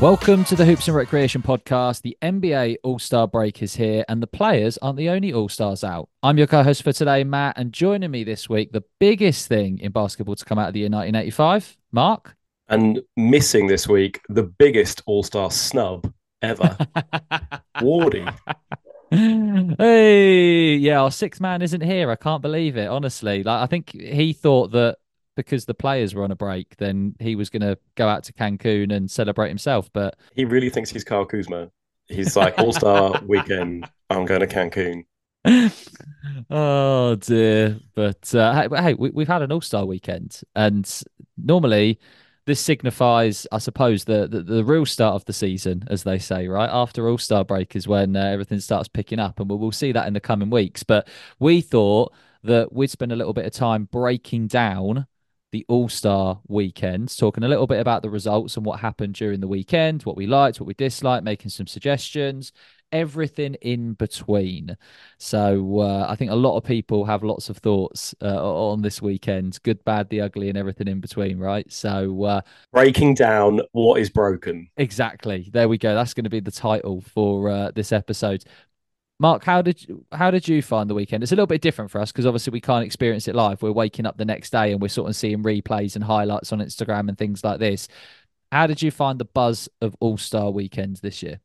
Welcome to the Hoops and Recreation podcast. The NBA All Star break is here, and the players aren't the only All Stars out. I'm your co host for today, Matt, and joining me this week, the biggest thing in basketball to come out of the year 1985, Mark. And missing this week, the biggest All Star snub ever, Wardy. Hey, yeah, our sixth man isn't here. I can't believe it, honestly. Like, I think he thought that because the players were on a break, then he was going to go out to Cancun and celebrate himself. But he really thinks he's Kyle Kuzma. He's like All Star weekend. I'm going to Cancun. oh dear! But uh, hey, we, have had an All Star weekend, and normally this signifies, I suppose, the, the, the real start of the season, as they say, right after All Star break is when uh, everything starts picking up, and we'll, we'll see that in the coming weeks. But we thought that we'd spend a little bit of time breaking down the All Star weekend, talking a little bit about the results and what happened during the weekend, what we liked, what we disliked, making some suggestions, everything in between. So uh, I think a lot of people have lots of thoughts uh, on this weekend good, bad, the ugly, and everything in between, right? So uh, breaking down what is broken. Exactly. There we go. That's going to be the title for uh, this episode. Mark, how did you, how did you find the weekend? It's a little bit different for us because obviously we can't experience it live. We're waking up the next day and we're sort of seeing replays and highlights on Instagram and things like this. How did you find the buzz of All Star weekends this year?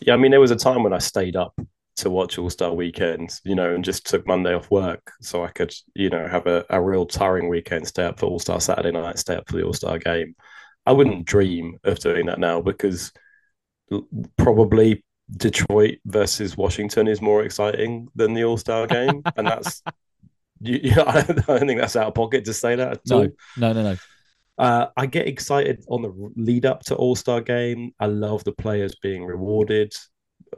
Yeah, I mean, there was a time when I stayed up to watch All Star weekends, you know, and just took Monday off work so I could, you know, have a, a real tiring weekend, stay up for All Star Saturday night, stay up for the All Star game. I wouldn't dream of doing that now because probably Detroit versus Washington is more exciting than the All Star game, and that's you, you I, don't, think that's out of pocket to say that. no, all. no, no, no. Uh, I get excited on the lead up to All Star game. I love the players being rewarded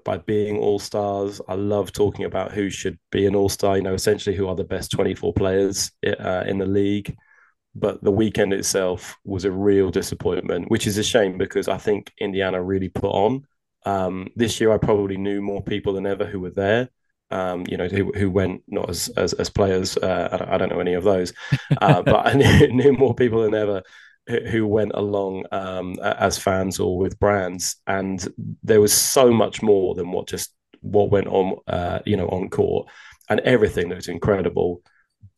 by being All Stars. I love talking about who should be an All Star. You know, essentially who are the best twenty four players uh, in the league. But the weekend itself was a real disappointment, which is a shame because I think Indiana really put on. Um, this year, I probably knew more people than ever who were there. Um, you know, who, who went not as as, as players. Uh, I, don't, I, don't, know any of those, uh, but I knew, knew, more people than ever who went along um, as fans or with brands, and there was so much more than what just what went on. Uh, you know, on court, and everything that was incredible,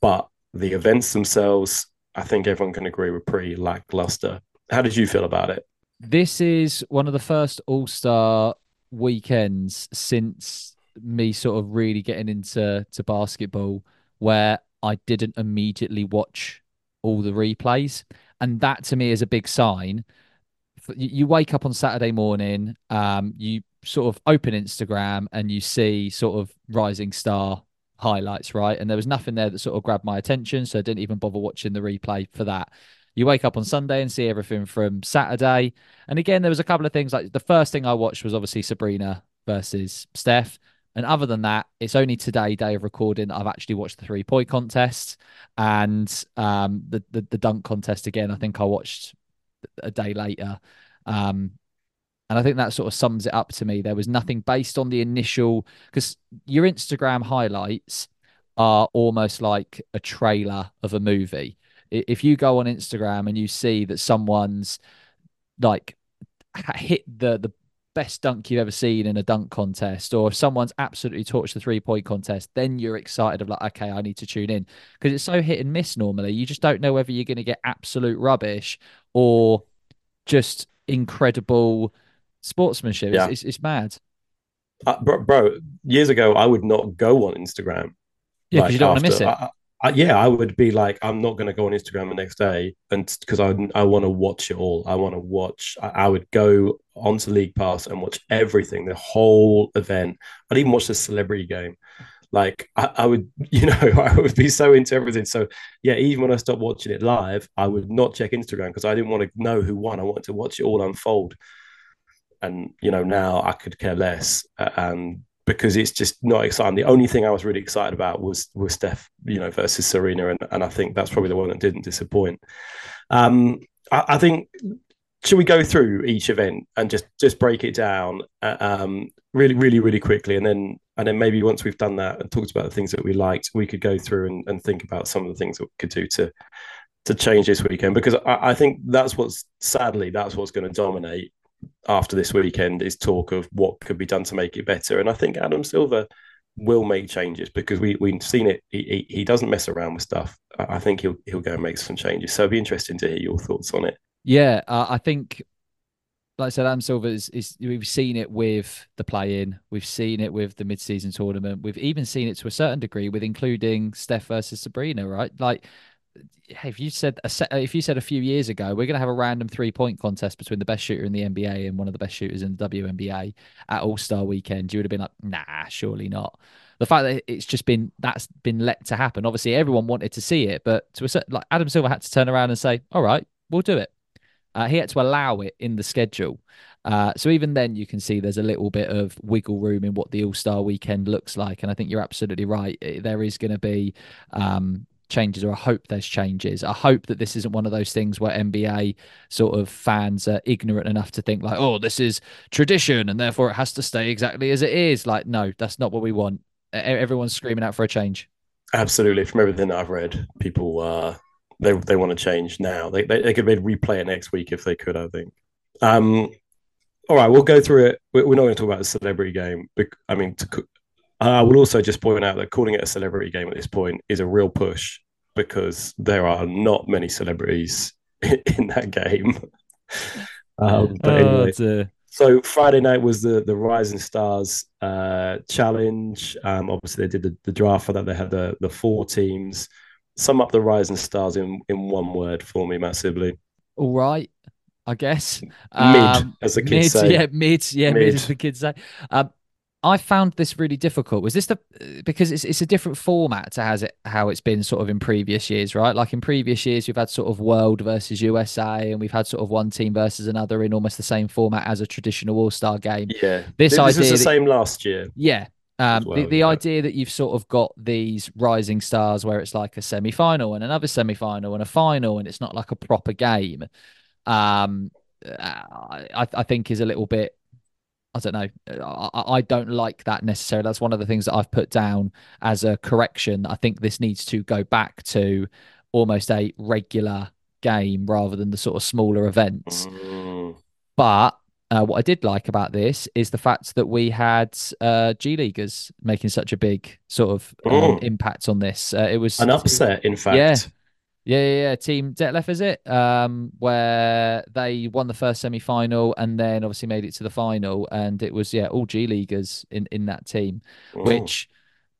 but the events themselves, I think everyone can agree, were pretty lackluster. How did you feel about it? This is one of the first All Star weekends since me sort of really getting into to basketball where I didn't immediately watch all the replays, and that to me is a big sign. You wake up on Saturday morning, um, you sort of open Instagram and you see sort of rising star highlights, right? And there was nothing there that sort of grabbed my attention, so I didn't even bother watching the replay for that. You wake up on Sunday and see everything from Saturday. And again, there was a couple of things like the first thing I watched was obviously Sabrina versus Steph. And other than that, it's only today, day of recording, I've actually watched the three point contest and um, the, the, the dunk contest again. I think I watched a day later. Um, and I think that sort of sums it up to me. There was nothing based on the initial because your Instagram highlights are almost like a trailer of a movie if you go on Instagram and you see that someone's like hit the the best dunk you've ever seen in a dunk contest, or if someone's absolutely torched the three point contest, then you're excited of like, okay, I need to tune in because it's so hit and miss normally. You just don't know whether you're going to get absolute rubbish or just incredible sportsmanship. Yeah. It's, it's, it's mad. Uh, bro, bro, years ago, I would not go on Instagram. Yeah, because like, you don't want to miss it. I, Yeah, I would be like, I'm not going to go on Instagram the next day, and because I I want to watch it all. I want to watch. I, I, would go onto League Pass and watch everything, the whole event. I'd even watch the celebrity game. Like I, I would, you know, I would be so into everything. So yeah, even when I stopped watching it live, I would not check Instagram because I didn't want to know who won. I wanted to watch it all unfold. And you know, now I could care less. And because it's just not exciting. The only thing I was really excited about was was Steph, you know, versus Sabrina, and, and I think that's probably the one that didn't disappoint. Um, I, I think should we go through each event and just just break it down uh, um, really really really quickly and then and then maybe once we've done that and talked about the things that we liked we could go through and, and think about some of the things that we could do to to change this weekend because I, I think that's what's sadly that's what's going to dominate after this weekend is talk of what could be done to make it better. And I think Adam Silver will make changes because we we've seen it. He, he doesn't mess around with stuff. I think he'll he'll go and make some changes. So it'll be interesting to hear your thoughts on it. Yeah, uh, I think, like I said, Adam Silver is, is we've seen it with the play-in, we've seen it with the mid-season tournament, we've even seen it to a certain degree with including Steph versus Sabrina, right? Like if you said a set, if you said a few years ago we're going to have a random three point contest between the best shooter in the NBA and one of the best shooters in the WNBA at All Star Weekend, you would have been like, nah, surely not. The fact that it's just been that's been let to happen. Obviously, everyone wanted to see it, but to a certain like Adam Silver had to turn around and say, "All right, we'll do it." Uh, he had to allow it in the schedule. Uh, so even then, you can see there's a little bit of wiggle room in what the All Star Weekend looks like, and I think you're absolutely right. There is going to be um, changes, or I hope there's changes. I hope that this isn't one of those things where NBA sort of fans are ignorant enough to think like, oh, this is tradition and therefore it has to stay exactly as it is. Like, no, that's not what we want. Everyone's screaming out for a change. Absolutely. From everything that I've read, people uh they they want to change now. They they, they could maybe replay it next week if they could, I think. Um all right, we'll go through it. We're not going to talk about the celebrity game. I mean, to, I will also just point out that calling it a celebrity game at this point is a real push because there are not many celebrities in that game. Um, oh, anyway, a... so Friday night was the the Rising Stars uh, challenge. Um, obviously, they did the, the draft for that. They had the the four teams. Sum up the Rising Stars in in one word for me, Matt Sibley. All right. I guess mid, um, as the kids mid, say. Yeah, mid, yeah, mid, mid as the kids say. Um, I found this really difficult. Was this the because it's it's a different format to has it how it's been sort of in previous years, right? Like in previous years, we've had sort of world versus USA, and we've had sort of one team versus another in almost the same format as a traditional All Star game. Yeah, this, this idea is the that, same last year. Yeah, um, well, the, the yeah. idea that you've sort of got these rising stars where it's like a semi final and another semi final and a final, and it's not like a proper game. Um, I, I think is a little bit I don't know. I, I, don't like that necessarily. That's one of the things that I've put down as a correction. I think this needs to go back to almost a regular game rather than the sort of smaller events. Mm. But uh, what I did like about this is the fact that we had uh, G Leaguers making such a big sort of um, impact on this. Uh, it was an upset, in fact. Yeah, yeah, yeah, yeah. Team Detlef, is it? Um, where they won the first semi final and then obviously made it to the final. And it was, yeah, all G Leaguers in, in that team, oh. which,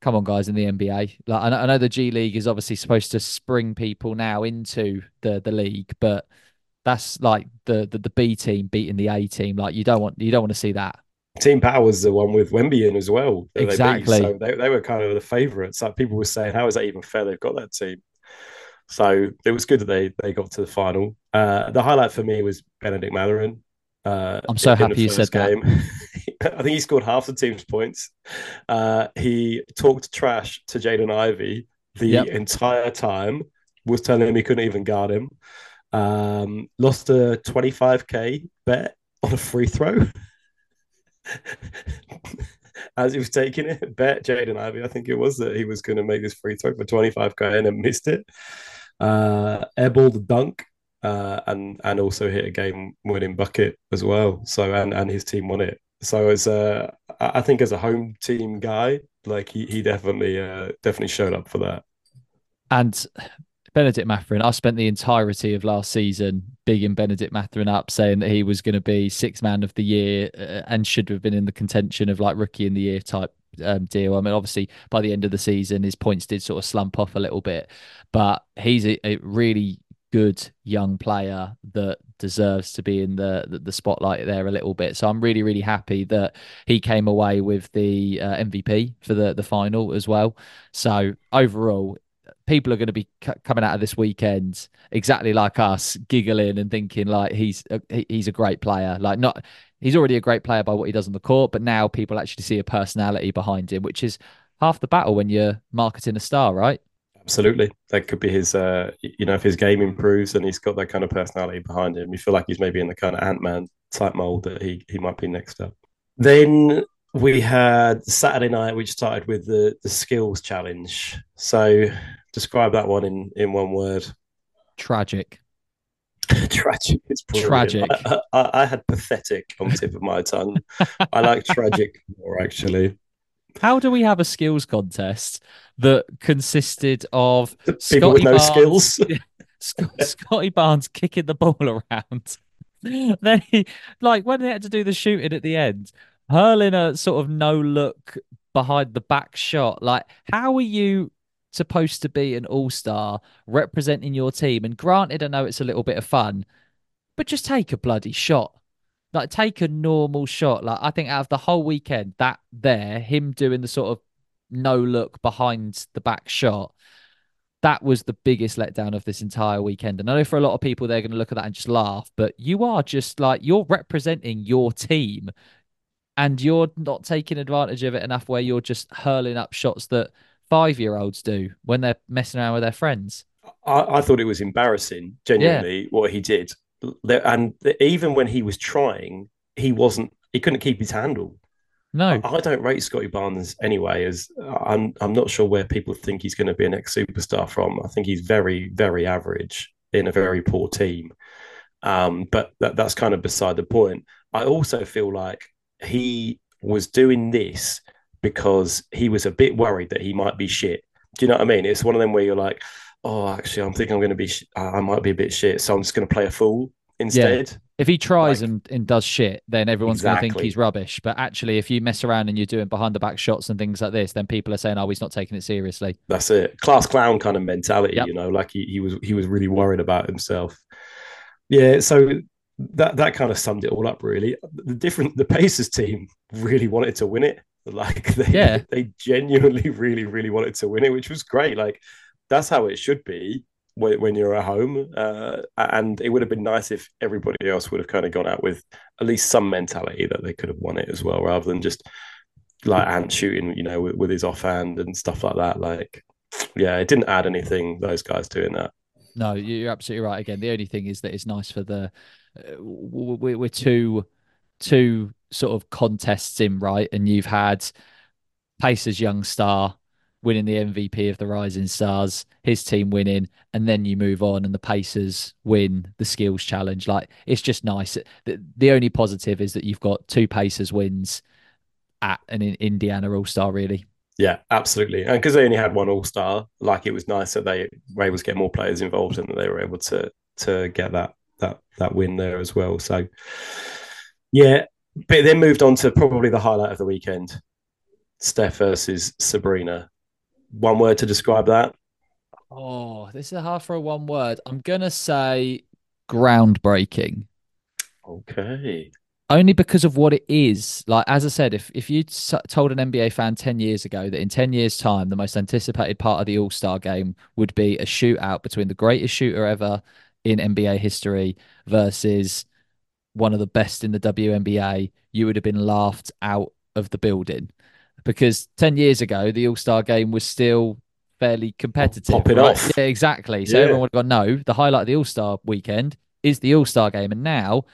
come on, guys, in the NBA. Like, I know, I know the G League is obviously supposed to spring people now into the, the league, but that's like the, the, the B team beating the A team. Like, you don't want, you don't want to see that. Team Pau was the one with Wemby in as well. Exactly. They, so they, they were kind of the favourites. Like people were saying, how is that even fair? They've got that team. So it was good that they they got to the final. Uh, the highlight for me was Bennedict Mathurin. Uh, I'm so happy you said game. that. I think he scored half the team's points. Uh, he talked trash to Jaden Ivey the yep. entire time. Was telling him he couldn't even guard him. Um, lost a 25k bet on a free throw. As he was taking it, bet Jaden Ivey, I think it was that he was going to make this free throw for 25k and then missed it uh, airballed a dunk, uh, and and also hit a game winning bucket as well. So and and his team won it. So as a, I think as a home team guy, like he he definitely uh, definitely showed up for that. And Bennedict Mathurin, I spent the entirety of last season bigging Bennedict Mathurin up, saying that he was going to be six man of the year uh, and should have been in the contention of like rookie in the year type um, deal. I mean, obviously, by the end of the season, his points did sort of slump off a little bit, but he's a, a really good young player that deserves to be in the, the, the spotlight there a little bit. So I'm really really happy that he came away with the uh, MVP for the the final as well. So overall, people are going to be c- coming out of this weekend exactly like us, giggling and thinking like he's a, he's a great player. Like not he's already a great player by what he does on the court, but now people actually see a personality behind him, which is half the battle when you're marketing a star, right? Absolutely, that could be his. Uh, you know, if his game improves and he's got that kind of personality behind him, you feel like he's maybe in the kind of Ant Man type mold that he he might be next up. Then we had Saturday night, which started with the the skills challenge. So describe that one in in one word. Tragic. tragic. It's. Tragic. I, I, I had pathetic on the tip of my tongue. I like tragic more actually. How do we have a skills contest that consisted of People Scottie with no Barnes- skills. Sc- Scottie Barnes kicking the ball around? then he, like, when they had to do the shooting at the end, hurling a sort of no look behind the back shot. Like, how are you supposed to be an all star representing your team? And granted, I know it's a little bit of fun, but just take a bloody shot. Like, take a normal shot. Like, I think out of the whole weekend, that there, him doing the sort of no look behind the back shot, that was the biggest letdown of this entire weekend. And I know for a lot of people, they're going to look at that and just laugh, but you are just like, you're representing your team and you're not taking advantage of it enough where you're just hurling up shots that five year olds do when they're messing around with their friends. I, I thought it was embarrassing, genuinely, what he did. And even when he was trying, he wasn't. He couldn't keep his handle. No, I don't rate Scottie Barnes anyway. As I'm, I'm not sure where people think he's going to be an ex superstar from. I think he's very, very average in a very poor team. Um, but that, that's kind of beside the point. I also feel like he was doing this because he was a bit worried that he might be shit. Do you know what I mean? It's one of them where you're like, oh, actually, I'm thinking I'm going to be, sh- I might be a bit shit, so I'm just going to play a fool instead. if he tries like- and, and does shit, then everyone's going to think he's rubbish. But actually, if you mess around and you're doing behind the back shots and things like this, then people are saying, oh, he's not taking it seriously. That's it. Class clown kind of mentality, Yep. you know, like he, he was he was really worried about himself. Yeah, so that that kind of summed it all up really. The different the Pacers team really wanted to win it. Like they Yeah. they genuinely really really wanted to win it, which was great. Like that's how it should be when, when you're at home. Uh, and it would have been nice if everybody else would have kind of gone out with at least some mentality that they could have won it as well, rather than just like Ant shooting, you know, with, with his offhand and stuff like that. Like, yeah, it didn't add anything. Those guys doing that. No, you- you're absolutely right. Again, the only thing is that it's nice for the uh, w- w- we're two two sort of contests in right, and you've had Pacers young star winning the MVP of the Rising Stars, his team winning, and then you move on and the Pacers win the skills challenge. Like it's just nice. The, the only positive is that you've got two Pacers wins at an in- Indiana All Star. Really, Yeah, absolutely. And because they only had one All Star, like it was nice that they were able to get more players involved and that they were able to to get that that that win there as well. So, yeah, but then moved on to probably the highlight of the weekend: Steph versus Sabrina. One word to describe that. oh, this is hard for a one word. I'm gonna say groundbreaking. Okay. only because of what it is. Like as I said, if if you told an NBA fan ten years ago that in ten years' time the most anticipated part of the All Star game would be a shootout between the greatest shooter ever in NBA history versus one of the best in the WNBA, you would have been laughed out of the building. Because ten years ago, the All Star game was still fairly competitive. Pop it right? off. Yeah, exactly. So Yeah. everyone would have gone, no, the highlight of the All Star weekend is the All Star game. And now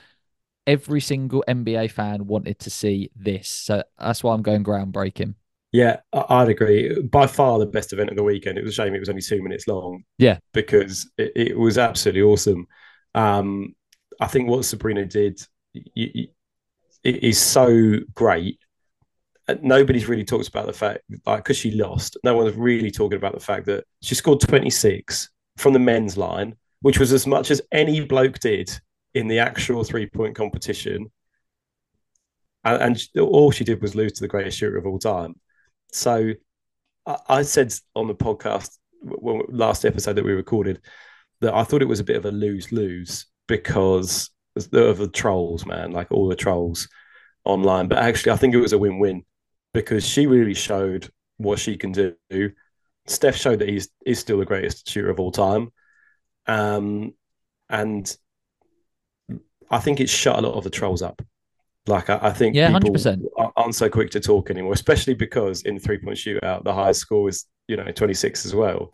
every single NBA fan wanted to see this. So that's why I'm going groundbreaking. Yeah, I'd agree. By far the best event of the weekend. It was a shame it was only two minutes long. Yeah. because it, it was absolutely awesome. Um, I think what Sabrina did is so great. Uh, Nobody's really talked about the fact, like, because she lost. No one's really talking about the fact that she scored 26 from the men's line, which was as much as any bloke did in the actual three point competition. And, and all she did was lose to the greatest shooter of all time. So I, I said on the podcast last episode that we recorded that I thought it was a bit of a lose lose because of the trolls, man, like all the trolls online. But actually, I think it was a win win because she really showed what she can do. Steph showed that he's is still the greatest shooter of all time, um, and I think it shut a lot of the trolls up. Like I, I think Yeah, people 100%. aren't- so quick to talk anymore, especially because in the three point shootout the highest score was you know twenty six as well.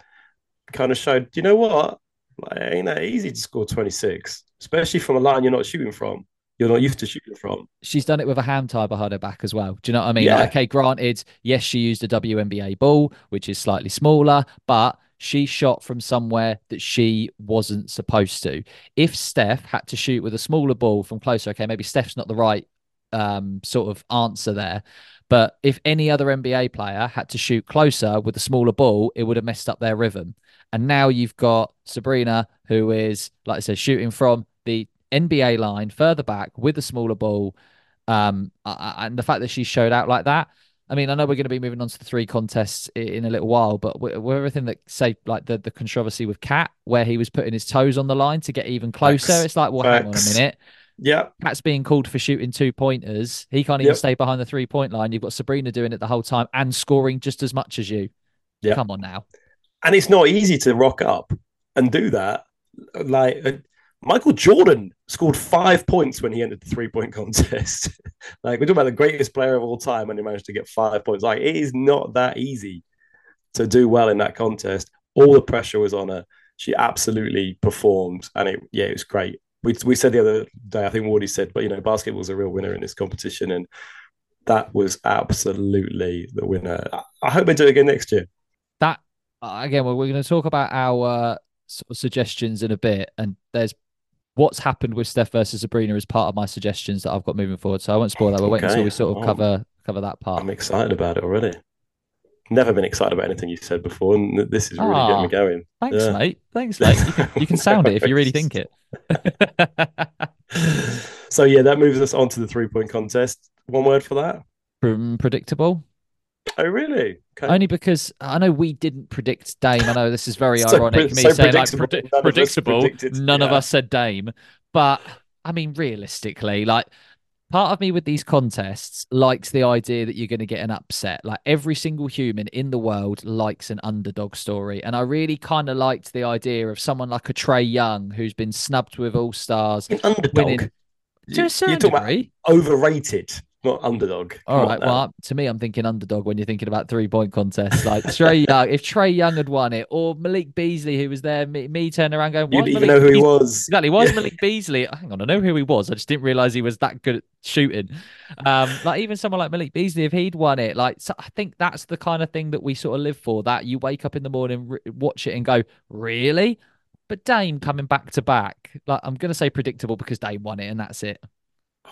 Kind of showed, you know what? Like, ain't that easy to score twenty six, especially from a line you're not shooting from. You're not used to shooting from. She's done it with a hand tie behind her back as well. Do you know what I mean? Yeah. Like, okay, granted, yes, she used a WNBA ball, which is slightly smaller, but she shot from somewhere that she wasn't supposed to. If Steph had to shoot with a smaller ball from closer, okay, maybe Steph's not the right um, sort of answer there. But if any other NBA player had to shoot closer with a smaller ball, it would have messed up their rhythm. And now you've got Sabrina, who is, like I said, shooting from the NBA line further back with a smaller ball. Um, and the fact that she showed out like that, I mean, I know we're going to be moving on to the three contests in a little while, but with everything that say like the, the controversy with Cat, where he was putting his toes on the line to get even closer, Facts. it's like, well, Facts. hang on a minute. Yeah. Cat's being called for shooting two pointers. He can't even yep. stay behind the three point line. You've got Sabrina doing it the whole time and scoring just as much as you. Yeah. Come on now. And it's not easy to rock up and do that. Like uh, Michael Jordan scored five points when he entered the three point contest. like we're talking about the greatest player of all time and he managed to get five points. Like it is not that easy to do well in that contest. All the pressure was on her. She absolutely performed and it yeah, it was great we, we said the other day, I think Wardy said, but you know, basketball basketball's a real winner in this competition, and that was absolutely the winner. I hope they do it again next year. That uh, again, we're going to talk about our sort of suggestions in a bit, and there's what's happened with Steph versus Sabrina as part of my suggestions that I've got moving forward. So I won't spoil that. We'll okay. wait until we sort of oh. cover cover that part. I'm excited about it already never been excited about anything you said before, and this is really getting me ah, going. Thanks, yeah. mate. Thanks, mate. You can, you can sound it if you really think it. so yeah, that moves us on to the three point contest. One word for that? predictable. Oh really? Okay. Only because I know we didn't predict Dame. I know this is very so, ironic. me so saying like predi- none predictable. Of none yeah. of us said Dame, but I mean realistically, like part of me with these contests likes the idea that you're going to get an upset. Like every single human in the world likes an underdog story. And I really kind of liked the idea of someone like a Trae Young who's been snubbed with All Stars. An underdog. Winning, to a certain degree. overrated not underdog. All right. Well, to me, I'm thinking underdog when you're thinking about three point contests. Like Trae Young, if Trae Young had won it, or Malik Beasley, who was there, me, me turning around going, you didn't even know who he was. Exactly. Why yeah. Malik Beasley? Hang on, I know who he was. I just didn't realize he was that good at shooting. Um, like even someone like Malik Beasley, if he'd won it, like so I think that's the kind of thing that we sort of live for. That you wake up in the morning, re- watch it, and go, really? But Dame coming back to back, like I'm gonna say predictable because Dame won it, and that's it.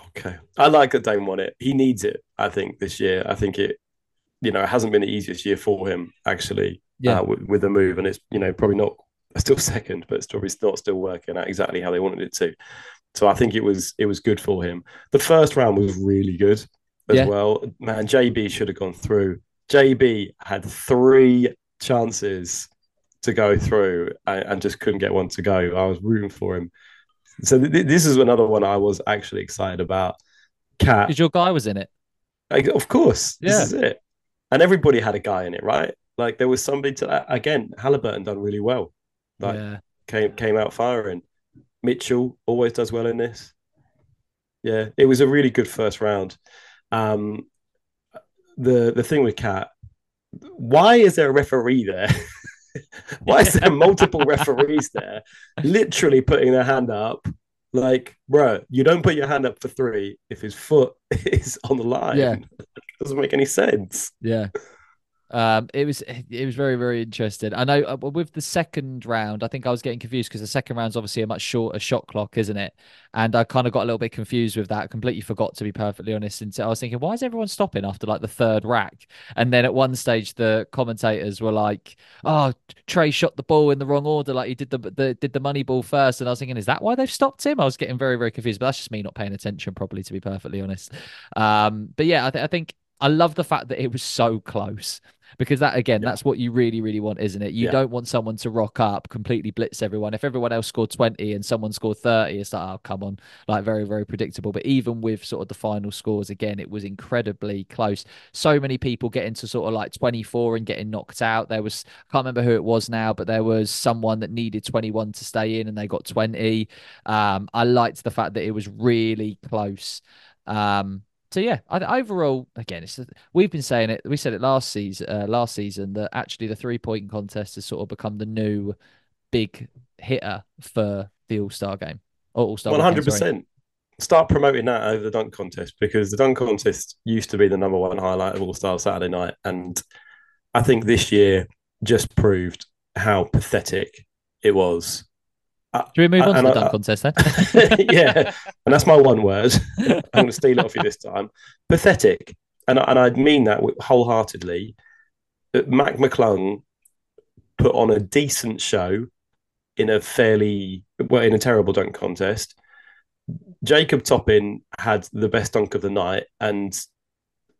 Okay, I like that Dame won it. He needs it. I think this year. I think it. You know, it hasn't been the easiest year for him actually. Yeah. Uh, with, with, the move, and it's you know probably not still second, but it's probably not still working out exactly how they wanted it to. So I think it was it was good for him. The first round was really good as yeah. well. Man, JB should have gone through. JB had three chances to go through and, and just couldn't get one to go. I was rooting for him so th- this is another one I was actually excited about. Cat, because your guy was in it. Like, of course, yeah. this is it. And everybody had a guy in it, right? Like there was somebody to again. Halliburton done really well. Like yeah. came came out firing. Mitchell always does well in this. Yeah, it was a really good first round. Um, the the thing with Cat, why is there a referee there? Why is there multiple referees there, literally putting their hand up? Like, bro, you don't put your hand up for three if his foot is on the line. Yeah, it doesn't make any sense. Yeah, um, it was it was very very interesting. I know uh, with the second round, I think I was getting confused because the second round's obviously a much shorter shot clock, isn't it? And I kind of got a little bit confused with that. Completely forgot to be perfectly honest. And I was thinking, why is everyone stopping after like the third rack? And then at one stage, the commentators were like, "Oh, Trae shot the ball in the wrong order, like he did the, the did the money ball first. And I was thinking, is that why they've stopped him? I was getting very very confused. But that's just me not paying attention properly, to be perfectly honest. Um, but yeah, I, th- I think I love the fact that it was so close because that again yeah. that's what you really really want isn't it? You yeah. don't want someone to rock up completely blitz everyone. If everyone else scored 20 and someone scored 30 it's like oh come on. Like very very predictable. But even with sort of the final scores again it was incredibly close. So many people getting to sort of like 24 and getting knocked out. There was i can't remember who it was now but there was someone that needed 21 to stay in and they got 20 um i liked the fact that it was really close. Um so yeah, overall, again, it's we've been saying it. We said it last season. Uh, last season that actually the three point contest has sort of become the new big hitter for the All Star game All Star. One hundred percent. Start promoting that over the dunk contest because the dunk contest used to be the number one highlight of All Star Saturday night, and I think this year just proved how pathetic it was. Uh, Should we move on to the dunk I, contest then? yeah, and that's my one word. I'm going to steal it off you this time. Pathetic, and and I mean that wholeheartedly. Mac McClung put on a decent show in a fairly well in a terrible dunk contest. Jacob Toppin had the best dunk of the night, and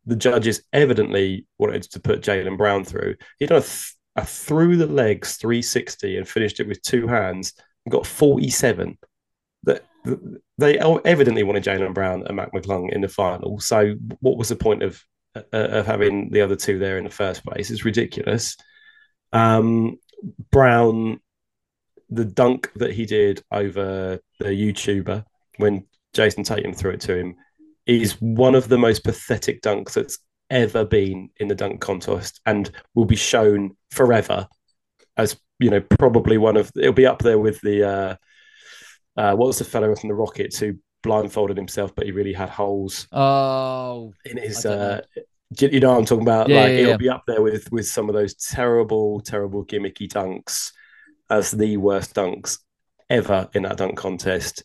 the judges evidently wanted to put Jaylen Brown through. He done a, th- a through the legs 360 and finished it with two hands and got 47. That they evidently wanted Jaylen Brown and Mac McClung in the final. So what was the point of uh, of having the other two there in the first place? It's ridiculous. Um, Brown, the dunk that he did over the YouTuber when Jayson Tatum threw it to him is one of the most pathetic dunks that's ever been in the dunk contest and will be shown forever as you know probably one of it'll be up there with the uh uh what was the fellow from the rockets who blindfolded himself but he really had holes oh in his uh you know what i'm talking about yeah, like yeah, it'll yeah. be up there with with some of those terrible terrible gimmicky dunks as the worst dunks ever in that dunk contest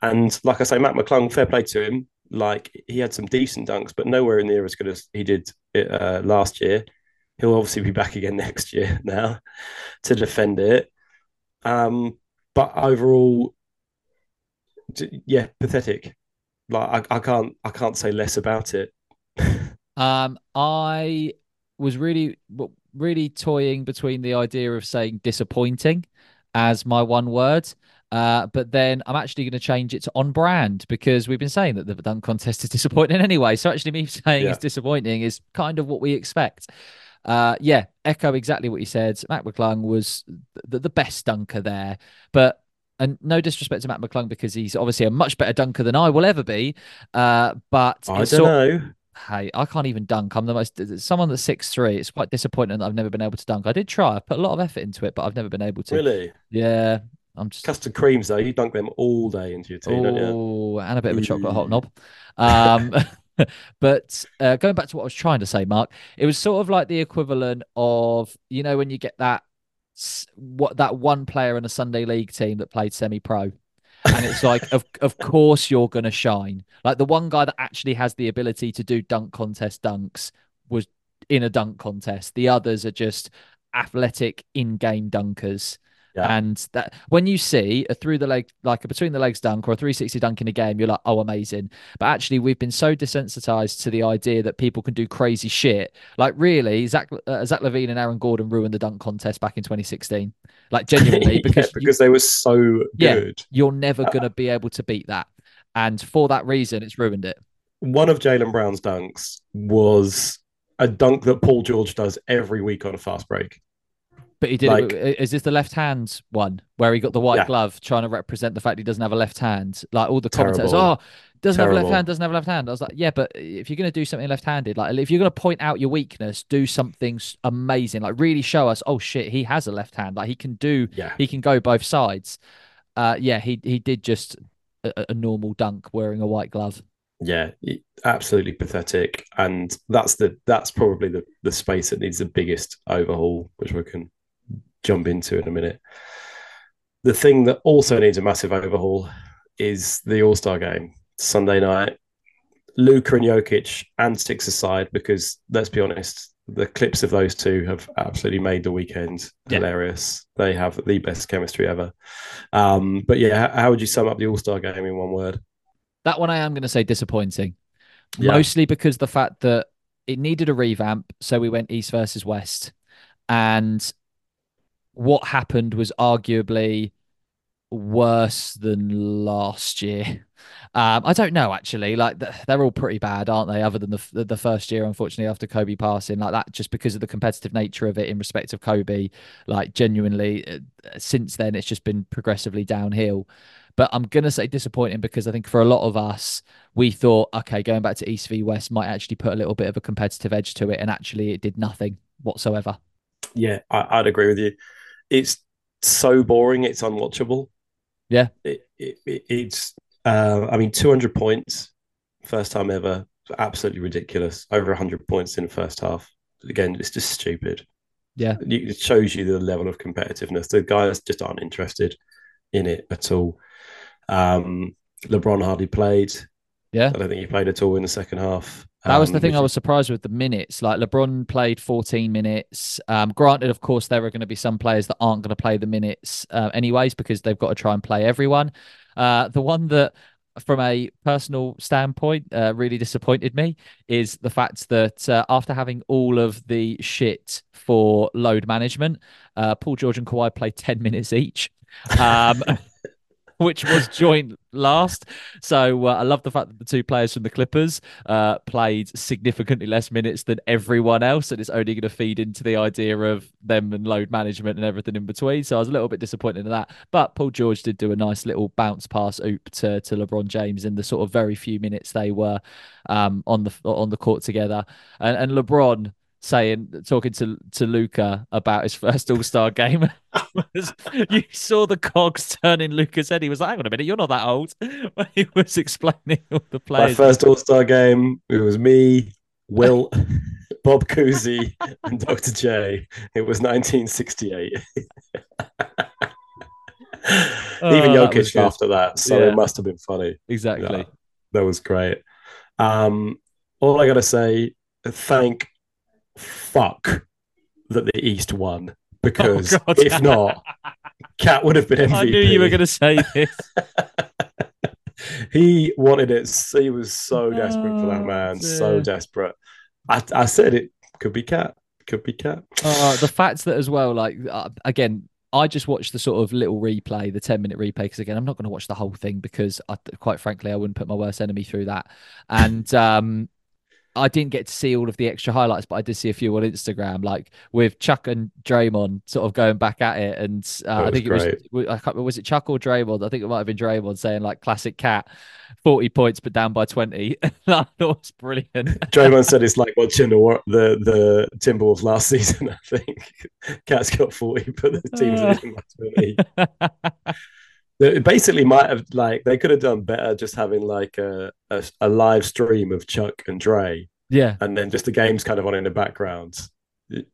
and like i say mac mcclung fair play to him like he had some decent dunks, but nowhere near as good as he did uh, last year. He'll obviously be back again next year now to defend it. Um, but overall, yeah, pathetic. Like I, I can't, I can't say less about it. um, I was really, really toying between the idea of saying disappointing as my one word uh, but then I'm actually going to change it to on brand because we've been saying that the dunk contest is disappointing anyway. So actually, me saying yeah. it's disappointing is kind of what we expect. Uh, yeah, echo exactly what you said. Mac McClung was the, the best dunker there, but and no disrespect to Mac McClung because he's obviously a much better dunker than I will ever be. Uh, but I don't know. Hey, I can't even dunk. I'm the most someone that's six three. It's quite disappointing that I've never been able to dunk. I did try. I put a lot of effort into it, but I've never been able to. Really? Yeah. I'm just custard creams though. You dunk them all day into your tea, oh, don't you? Oh, and a bit of a chocolate hot knob. Um, but uh, going back to what I was trying to say, Mark, it was sort of like the equivalent of you know when you get that what that one player in a Sunday league team that played semi-pro. and it's like of of course you're going to shine like the one guy that actually has the ability to do dunk contest dunks was in a dunk contest the others are just athletic in-game dunkers yeah. And that when you see a through the leg, like a between the legs dunk or a 360 dunk in a game, you're like, oh, amazing. But actually, we've been so desensitized to the idea that people can do crazy shit. Like, really, Zach, uh, Zach LaVine and Aaron Gordon ruined the dunk contest back in 2016. Like, genuinely, because, yeah, because you, they were so yeah, good. You're never uh, going to be able to beat that. And for that reason, it's ruined it. One of Jaylen Brown's dunks was a dunk that Paul George does every week on a fast break. But he did. Like, it, is this the left hand one where he got the white yeah. glove, trying to represent the fact he doesn't have a left hand? Like all the commentators, oh, doesn't Terrible. have a left hand, doesn't have a left hand. I was like, yeah, but if you're going to do something left-handed, like if you're going to point out your weakness, do something amazing, like really show us, oh shit, he has a left hand, like he can do, yeah. he can go both sides. Uh, yeah, he he did just a, a normal dunk wearing a white glove yeah, absolutely pathetic. And that's the that's probably the the space that needs the biggest overhaul, which we can jump into in a minute. The thing that also needs a massive overhaul is the All Star game Sunday night. Luka and Jokic and six aside, because let's be honest, the clips of those two have absolutely made the weekend yeah. hilarious. They have the best chemistry ever. Um, but yeah, how, how would you sum up the All Star game in one word? That one I am going to say disappointing, yeah. mostly because the fact that it needed a revamp. So we went East versus West, and what happened was arguably worse than last year. Um, I don't know actually. Like they're all pretty bad, aren't they? Other than the the first year, unfortunately, after Kobe passing, like that, just because of the competitive nature of it in respect of Kobe. Like genuinely, uh, since then, it's just been progressively downhill. But I'm gonna say disappointing because I think for a lot of us, we thought, okay, going back to East v West might actually put a little bit of a competitive edge to it, and actually, it did nothing whatsoever. Yeah, I, I'd agree with you it's so boring. It's unwatchable. Yeah, it, it, it it's. Uh, I mean, two hundred points, first time ever. Absolutely ridiculous. Over hundred points in the first half. Again, it's just stupid. Yeah. it shows you the level of competitiveness. The guys just aren't interested in it at all. Um, LeBron hardly played. Yeah. I don't think he played at all in the second half. That was the Um, thing which I was surprised with the minutes. Like LeBron played 14 minutes. Um, granted, of course, there are going to be some players that aren't going to play the minutes uh, anyways because they've got to try and play everyone. Uh, the one that, from a personal standpoint, uh, really disappointed me is the fact that uh, after having all of the shit for load management, uh, Paul George and Kawhi played 10 minutes each. Um, which was joint last. So uh, I love the fact that the two players from the Clippers uh, played significantly less minutes than everyone else, and it's only going to feed into the idea of them and load management and everything in between. So I was a little bit disappointed in that. But Paul George did do a nice little bounce pass oop to, to LeBron James in the sort of very few minutes they were um, on the on the court together, and, and LeBron saying talking to to Luka about his first All Star game. you saw the cogs turn in Luka's head. He was like, "Hang on a minute, you're not that old." When he was explaining all the play My first All Star game, it was me, Wilt, Bob Cousy, and Dr. J. It was 1968. Oh, Even was Jokic laughed that, so Yeah. it must have been funny. exactly. Yeah, that was great. Um, all I gotta say, thank fuck that the East won because Oh, if not, Cat would have been MVP. I knew you were going to say this. he wanted it. He was so desperate for that Oh, man, so desperate. I, I said it could be Cat, could be Cat. Uh, the fact that as well, like uh, again, I just watched the sort of little replay, the ten minute replay, because again, I'm not going to watch the whole thing because, I, quite frankly, I wouldn't put my worst enemy through that. And um, I didn't get to see all of the extra highlights, but I did see a few on Instagram, like with Chuck and Draymond sort of going back at it. And uh, I think it great. was, I can't remember, was it Chuck or Draymond? I think it might have been Draymond saying like classic cat, 40 points, but down by 20. that was brilliant. Draymond said it's like watching the the the Timberwolves last season. I think Cat's got forty, but the team's losing by twenty. It basically might have like they could have done better just having like a, a a live stream of Chuck and Dre, yeah. and then just the games kind of on in the background.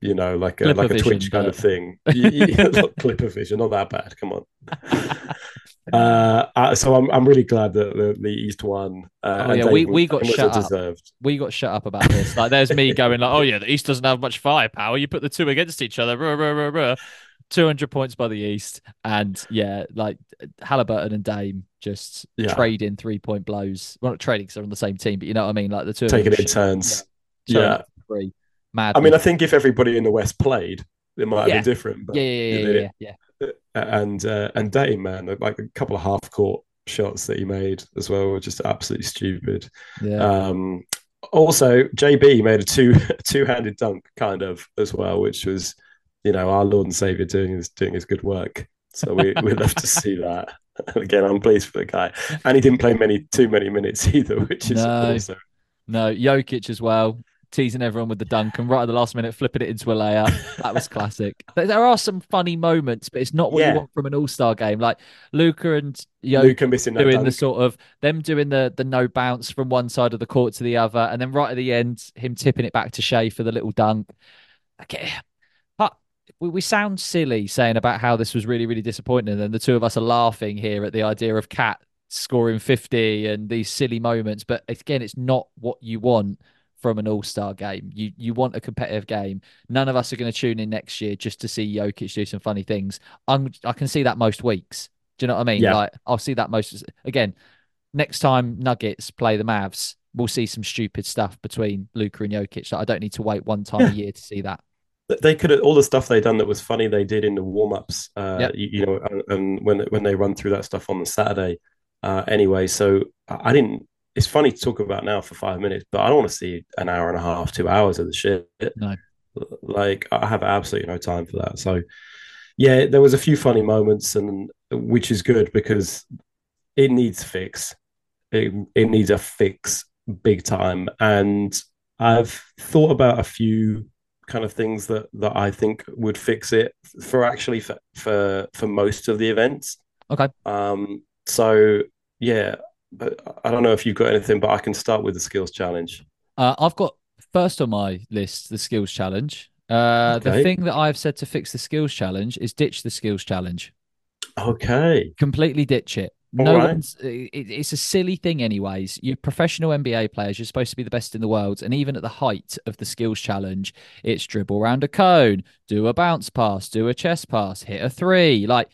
You know, like a like a Twitch kind but- of thing. Y- y- Not Clipper vision, not that bad. Come on. Uh, so I'm I'm really glad that the, the East won. Uh, Oh, yeah, we- we got shut up. deserved. we got shut up about this. Like, there's me going like, "Oh yeah, the East doesn't have much firepower. You put the two against each other. 200 points by the East, and yeah, like Halliburton and Dame just Yeah. trading three point blows. Well, not trading because they're on the same team, but you know what I mean. Like the two Taking it in turns. Yeah. for free. Mad. I mean, I think if everybody in the West played, it might have Yeah. been different. But yeah, yeah, yeah, yeah, yeah, and uh, and Dame, man, like a couple of half court shots that he made as well were just absolutely stupid. yeah. Um, also, JB made a two two handed dunk kind of as well, which was you know our Lord and Savior doing his doing his good work. So we we love to see that. Again, I'm pleased for the guy, and he didn't play many too many minutes either, which is No. also No, Jokic as well, teasing everyone with the dunk and right at the last minute flipping it into a layup. That was classic. There are some funny moments, but it's not what Yeah. you want from an All Star game. Like Luka and Jokic Luka missing doing dunk. the sort of them doing the the no bounce from one side of the court to the other, and then right at the end, him tipping it back to Shai for the little dunk. Okay. Eh, We, we sound silly saying about how this was really, really disappointing, and the two of us are laughing here at the idea of Cat scoring 50 and these silly moments. But again, it's not what you want from an all-star game. You you want a competitive game. None of us are going to tune in next year just to see Jokic do some funny things. I'm I can see that most weeks. Do you know what I mean? Yeah. Like I'll see that most again. Next time Nuggets play the Mavs, we'll see some stupid stuff between Luka and Jokic. Like, I don't need to wait one time a year to see that. They could have all the stuff they done that was funny they did in the warm-ups uh Yep. you, you know and, and when when they run through that stuff on the saturday uh anyway. So i didn't it's funny to talk about now for five minutes but i don't want to see an hour and a half two hours of the shit. No. like i have absolutely no time for that. So yeah there was a few funny moments and which is good because it needs fix. It, it needs a fix big time. And i've thought about a few kind of things that that I think would fix it for actually for for, for most of the events. Okay. Um. So yeah, but I don't know if you've got anything, but I can start with the skills challenge. Uh, I've got first on my list the skills challenge. Uh, the thing that I've said to fix the skills challenge is ditch the skills challenge. Okay. Completely ditch it. No right. one's. Uh, it, it's a silly thing, anyways. You're professional NBA players. You're supposed to be the best in the world, and even at the height of the skills challenge, it's dribble around a cone, do a bounce pass, do a chest pass, hit a three. Like,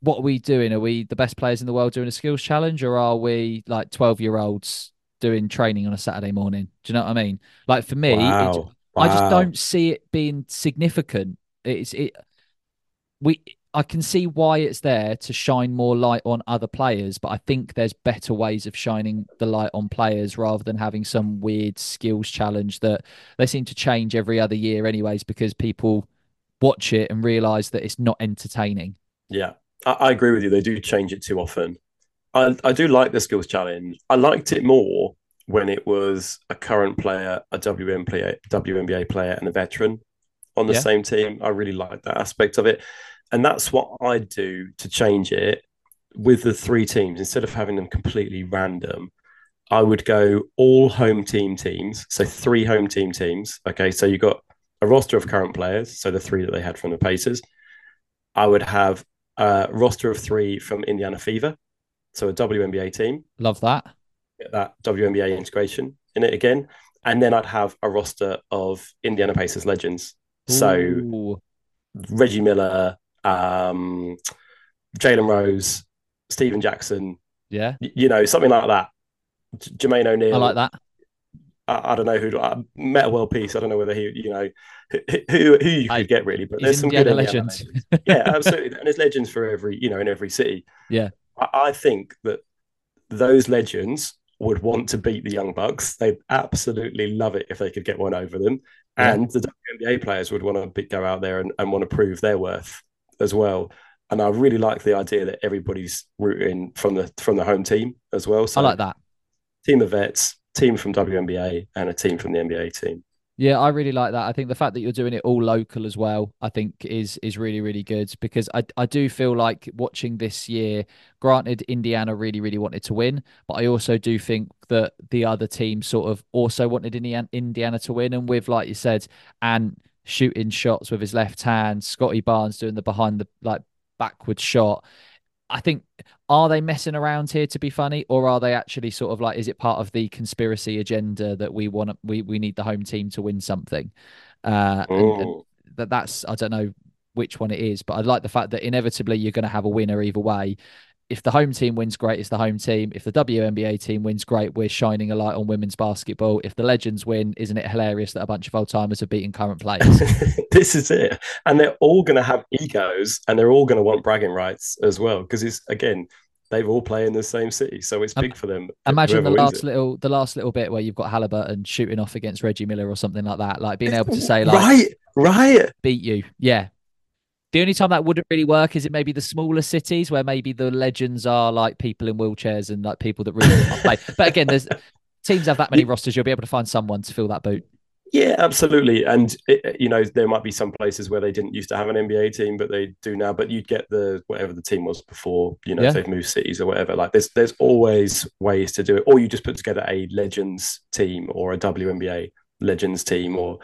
what are we doing? Are we the best players in the world doing a skills challenge, or are we like twelve year olds doing training on a Saturday morning? Do you know what I mean? Like for me, it, Wow. I just don't see it being significant. It's it we I can see why it's there to shine more light on other players, but I think there's better ways of shining the light on players rather than having some weird skills challenge that they seem to change every other year anyways because people watch it and realize that it's not entertaining. Yeah, I, I agree with you. They do change it too often. I, I do like the skills challenge. I liked it more when it was a current player, a WM player, WNBA player, and a veteran on the Yeah. same team. I really liked that aspect of it. And that's what I'd do to change it with the three teams. Instead of having them completely random, I would go all home team teams. So three home team teams. Okay. So you got a roster of current players. So the three that they had from the Pacers. I would have a roster of three from Indiana Fever. So a WNBA team, Love that. get that WNBA integration in it again. And then I'd have a roster of Indiana Pacers legends. So Ooh, Reggie Miller, um, Jalen Rose, Stephen Jackson, yeah, you know, something like that. J- Jermaine O'Neal. I like that. I, I don't know who. Uh, Metta World Peace. I don't know whether he, you know, who who, who you could get really, but there's some Indiana good legends. legends. Yeah, absolutely. And there's legends for every, you know, in every city. Yeah. I, I think that those legends would want to beat the Young Bucks. They'd absolutely love it if they could get one over them. Yeah. And the WNBA players would want to be, go out there and, and want to prove their worth as well. And I really like the idea that everybody's rooting from the from the home team as well. So I like that. team of vets, team from WNBA, and a team from the NBA team. Yeah, I really like that. I think the fact that you're doing it all local as well, I think is is really really good because I I do feel like watching this year. Granted, Indiana really really wanted to win, but I also do think that the other team sort of also wanted Indiana Indiana to win, and with like you said, and shooting shots with his left hand, Scottie Barnes doing the behind the like backward shot. I think are they messing around here to be funny, or are they actually sort of like is it part of the conspiracy agenda that we want we we need the home team to win something? Uh, and, and Mm. that that's I don't know which one it is, but I like the fact that inevitably you're going to have a winner either way. If the home team wins, great, it's the home team. If the WNBA team wins, great, we're shining a light on women's basketball. If the legends win, isn't it hilarious that a bunch of old timers are beating current players? this is it. And they're all going to have egos and they're all going to want bragging rights as well. Because it's, again, they've all play in the same city. So it's big for them. Imagine the last it. little the last little bit where you've got Halliburton shooting off against Reggie Miller or something like that, like being able to say like right, right. beat you. Yeah. The only time that wouldn't really work is it maybe the smaller cities where maybe the legends are like people in wheelchairs and like people that really can't play. But again, there's teams have that many rosters, you'll be able to find someone to fill that boot. Yeah, absolutely. And it, you know, there might be some places where they didn't used to have an NBA team, but they do now. But you'd get the whatever the team was before. You know, Yeah. they've moved cities or whatever. Like there's there's always ways to do it. Or you just put together a legends team or a WNBA legends team, or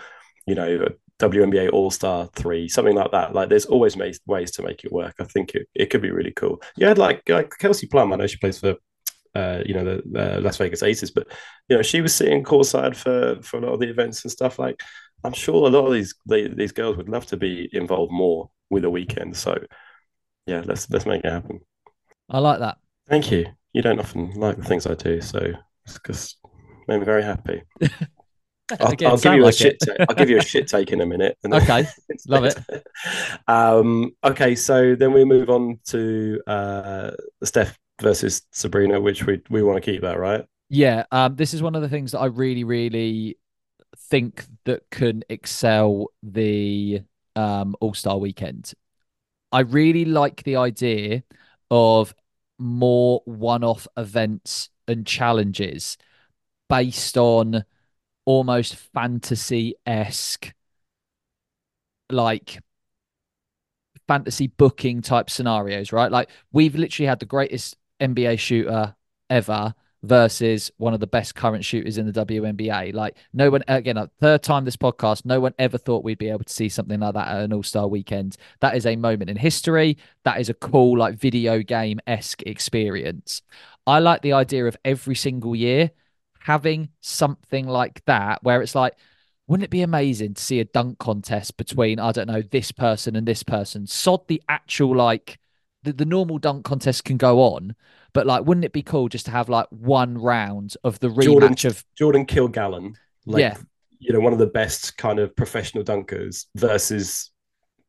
you know, WNBA All Star three, something like that. Like there's always ways ways to make it work. I think it, it could be really cool. You had like, like Kelsey Plum. I know she plays for uh, you know, the, the Las Vegas Aces. But you know, she was sitting courtside for for a lot of the events and stuff. Like, I'm sure a lot of these they, these girls would love to be involved more with a weekend. So, yeah, let's let's make it happen. I like that. Thank you. You don't often like the things I do, so it's just made me very happy. I'll, I'll give you a shit. it. ta- I'll give you a shit take in a minute. Okay, love it. um, okay, so then we move on to uh, Steph versus Sabrina, which we we want to keep that right. Yeah, um, this is one of the things that I really, really think that can excel the um, All Star Weekend. I really like the idea of more one-off events and challenges based on almost fantasy-esque, like fantasy booking type scenarios, right? Like we've literally had the greatest NBA shooter ever versus one of the best current shooters in the WNBA. Like no one again, a third time this podcast, no one ever thought we'd be able to see something like that at an All-Star weekend. That is a moment in history. That is a cool like video game esque experience. I like the idea of every single year having something like that where it's like wouldn't it be amazing to see a dunk contest between I don't know this person and this person? Sod the actual like the, the normal dunk contest can go on, but like wouldn't it be cool just to have like one round of the rematch Jordan, of Jordan Kilganon, like Yeah. you know, one of the best kind of professional dunkers versus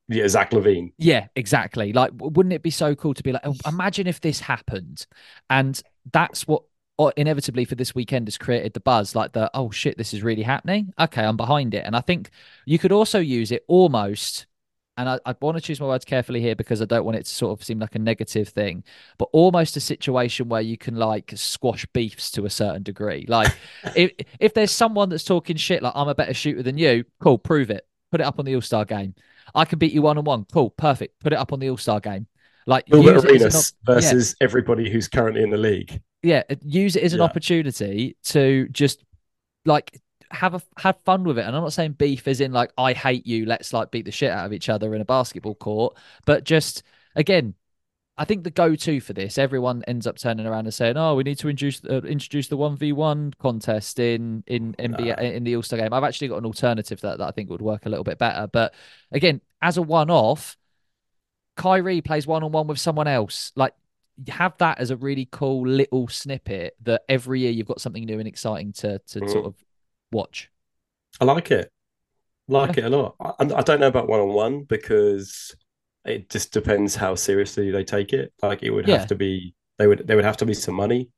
yeah, Zach LaVine. Yeah, exactly. Like, wouldn't it be so cool to be like, oh, imagine if this happened? And that's what inevitably for this weekend has created the buzz like the, oh shit, this is really happening. Okay, I'm behind it. And I think you could also use it almost, and I, I want to choose my words carefully here because I don't want it to sort of seem like a negative thing, but almost a situation where you can like squash beefs to a certain degree. Like, if, if there's someone that's talking shit, like, I'm a better shooter than you, cool, prove it. Put it up on the All Star game. I can beat you one on one. Cool, perfect. Put it up on the All Star game. Like Gilbert use it as an Arenas op- versus everybody who's currently in the league. Yeah, use it as an Yeah. opportunity to just like have a have fun with it. And I'm not saying beef as in like I hate you. Let's like beat the shit out of each other in a basketball court, but just again. I think the go-to for this, everyone ends up turning around and saying, "Oh, we need to introduce uh, introduce the one v one contest in in NBA Nah. in the All Star game." I've actually got an alternative that, that I think would work a little bit better. But again, as a one-off, Kyrie plays one on one with someone else. Like have that as a really cool little snippet that every year you've got something new and exciting to to Mhm. sort of watch. I like it. Like it a lot. I, I don't know about one on one because it just depends how seriously they take it. Like it would Yeah. have to be they would there would have to be some money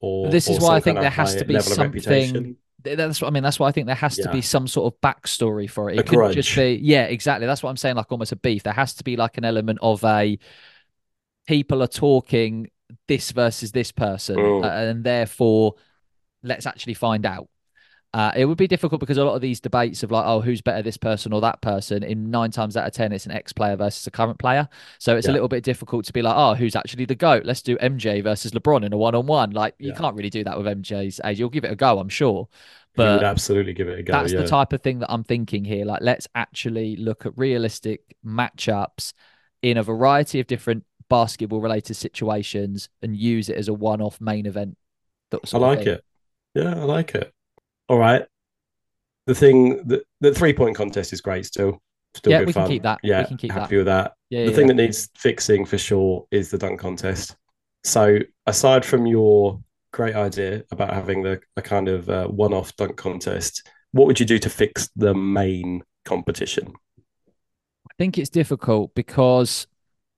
or This is or why I think there has to be something- That's what I mean. That's why I think there has to be some sort of backstory for it. It couldn't just be yeah, exactly. That's what I'm saying. Like almost a beef. There has to be like an element of a people are talking this versus this person, Mm. uh, and therefore let's actually find out. Uh, it would be difficult because a lot of these debates of like, oh, who's better, this person or that person? In nine times out of ten, it's an ex-player versus a current player, so it's a little bit difficult to be like, oh, who's actually the goat? Let's do MJ versus LeBron in a one-on-one. Like, you can't really do that with MJ's age. You'll give it a go, I'm sure, He would but absolutely give it a go. that's yeah. the type of thing that I'm thinking here. Like, let's actually look at realistic matchups in a variety of different basketball-related situations and use it as a one-off main event. that I like it. Yeah, I like it. All right. The thing the, the three point contest is great still. Still Yeah, good we can keep that. Yeah, We can keep happy with that. Yeah, the yeah, thing yeah. that needs fixing for sure is the dunk contest. So aside from your great idea about having the a kind of uh, one-off dunk contest, what would you do to fix the main competition? I think it's difficult because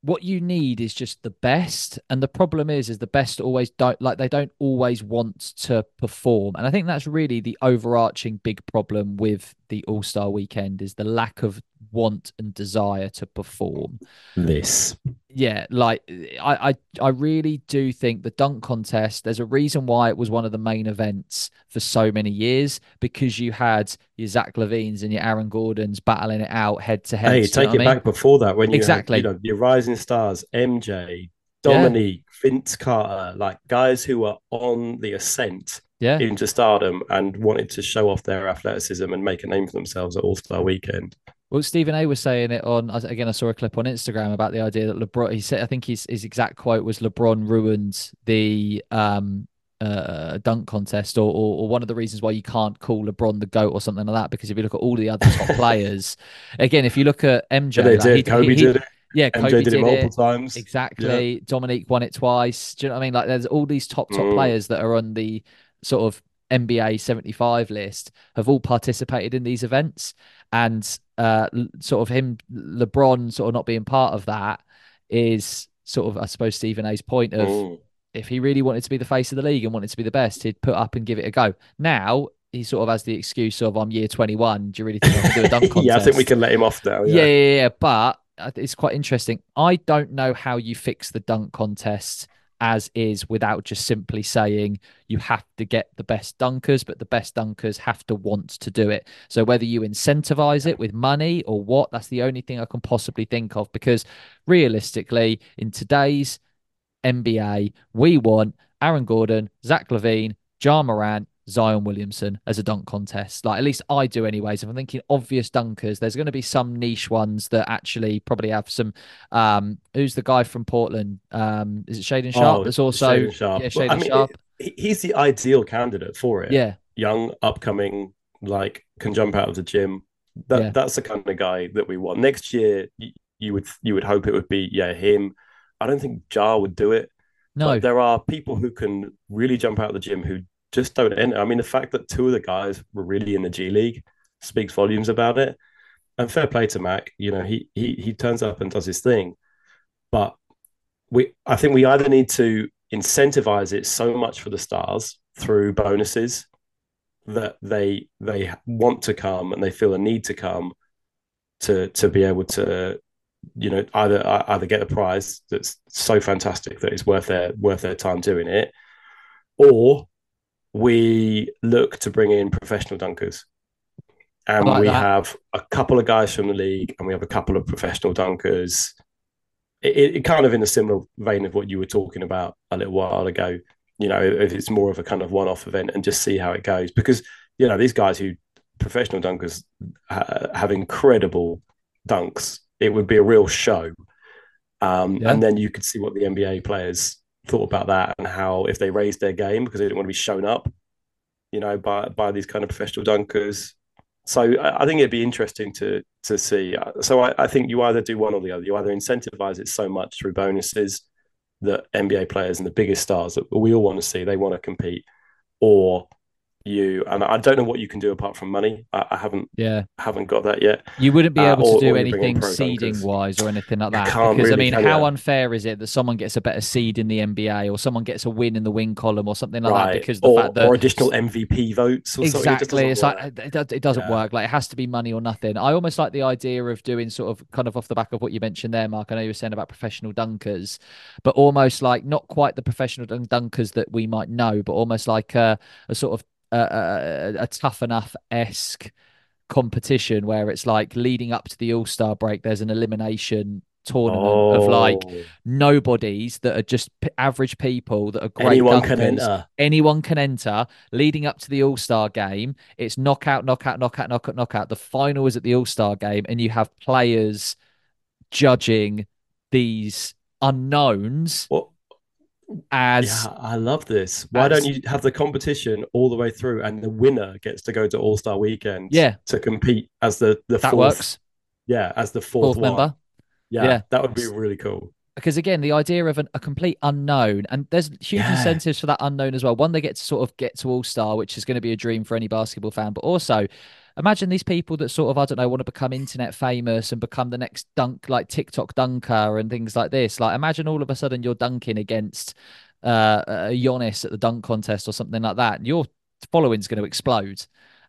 what you need is just the best and the problem is is the best always don't like they don't always want to perform and i think that's really the overarching big problem with the all-star weekend is the lack of want and desire to perform This. yeah like I, I i really do think the dunk contest there's a reason why it was one of the main events for so many years because you had your zach lavines and your aaron gordons battling it out head to head Hey, you take it I mean? back before that when you Exactly. had, you know, your rising stars, MJ, Yeah. Dominique, Vince Carter, like guys who were on the ascent yeah into stardom and wanted to show off their athleticism and make a name for themselves at All Star Weekend. Well, Stephen A was saying it on again. I saw a clip on Instagram about the idea that LeBron. He said, I think his his exact quote was, "LeBron ruined the um uh dunk contest, or, or or one of the reasons why you can't call LeBron the goat or something like that. Because if you look at all the other top players, again, if you look at MJ, Yeah, they like, did. he- Kobe he- he- did it. yeah, MJ Kobe did it multiple times. Exactly. Dominique won it twice. Do you know what I mean? Like there's all these top top Mm. players that are on the sort of NBA 75 list have all participated in these events and uh sort of him LeBron sort of not being part of that is sort of I suppose Stephen A's point of Mm. if he really wanted to be the face of the league and wanted to be the best, he'd put up and give it a go. Now he sort of has the excuse of I'm year 21. Do you really think I can do a dunk contest? yeah, I think we can let him off now. yeah, Yeah. yeah, yeah. But uh, it's quite interesting. I don't know how you fix the dunk contest as is without just simply saying you have to get the best dunkers, but the best dunkers have to want to do it. So whether you incentivize it with money or what, that's the only thing I can possibly think of. Because realistically, in today's NBA, we want Aaron Gordon, Zach LaVine, Ja Morant, Zion Williamson as a dunk contest. Like at least I do, anyways. If I'm thinking obvious dunkers, there's going to be some niche ones that actually probably have some. Um, who's the guy from Portland? Um, is it Shaedon Sharpe? Oh, There's also Shaedon Sharpe. yeah, Well, I mean, Sharpe. he- he's the ideal candidate for it. Yeah, young, upcoming, like can jump out of the gym. That Yeah. that's the kind of guy that we want. Next year, you, you would you would hope it would be yeah him. I don't think Ja would do it. no, But there are people who can really jump out of the gym who just don't enter. I mean, the fact that two of the guys were really in the G League speaks volumes about it. And fair play to Mac. You know, he he he turns up and does his thing. But we I think we either need to incentivize it so much for the stars through bonuses that they they want to come and they feel a need to come to to be able to you know either either get a prize that's so fantastic that it's worth their worth their time doing it or we look to bring in professional dunkers. And like we that. have a couple of guys from the league and we have a couple of professional dunkers. It, it kind of in a similar vein of what you were talking about a little while ago you know if it's more of a kind of one-off event and just see how it goes. Because you know these guys who professional dunkers ha- have incredible dunks. It would be a real show. Um, Yeah. and then you could see what the nba players thought about that and how if they raised their game because they didn't want to be shown up you know by by these kind of professional dunkers. So I, I think it'd be interesting to to see. Uh, so I, I think you either do one or the other. You either incentivize it so much through bonuses that NBA players and the biggest stars that we all want to see, they want to compete, or you and I don't know what you can do apart from money. I, I haven't yeah. haven't got that yet. You wouldn't be Uh, able or- to do or you bring in anything seeding wise or anything like that. Because I mean, how unfair is it that someone gets a better seed in the NBA or someone gets a win in the win column or something like that? Because the or, fact that or additional MVP votes or something. It exactly doesn't it's work. like it, it doesn't Yeah. work like it has to be money or nothing i almost like the idea of doing sort of kind of off the back of what you mentioned there mark i know you were saying about professional dunkers but almost like not quite the professional dunkers that we might know but almost like a, a sort of uh, a, a tough enough esque competition where it's like leading up to the all-star break there's an elimination tournament of like Oh, nobodies that are just p- average people that are great anyone can enter. anyone can enter. Leading up to the all-star game it's knockout knockout knockout knockout knockout. The final is at the all-star game and you have players judging these unknowns Well, as yeah, I love this. Why don't you have the competition all the way through, and the winner gets to go to All Star Weekend? Yeah. to compete as the the that fourth, works Yeah, as the fourth, fourth member Yeah, Yeah. that would be really cool. because again the idea of an, a complete unknown and there's huge Yeah. incentives for that unknown as well one they get to sort of get to all star which is going to be a dream for any basketball fan but also imagine these people that sort of i don't know want to become internet famous and become the next dunk like tiktok dunker and things like this like imagine all of a sudden you're dunking against uh a Giannis at the dunk contest or something like that And your following's going to explode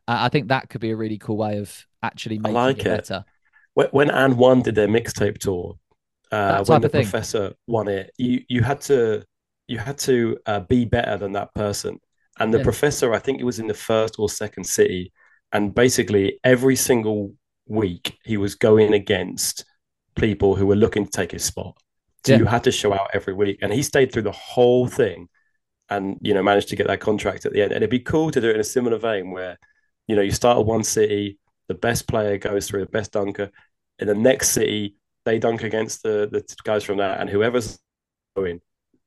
uh, i think that could be a really cool way of actually I making like it it. better When, when AND1 did their mixtape tour, uh, when the professor won it, you you had to you had to uh, be better than that person. And the Yeah. professor, I think it was in the first or second city, and basically every single week he was going against people who were looking to take his spot. So Yeah. you had to show out every week, and he stayed through the whole thing, and you know managed to get that contract at the end. And it'd be cool to do it in a similar vein where, you know, you start at one city, the best player goes through the best dunker, in the next city they dunk against the the guys from that, and whoever's going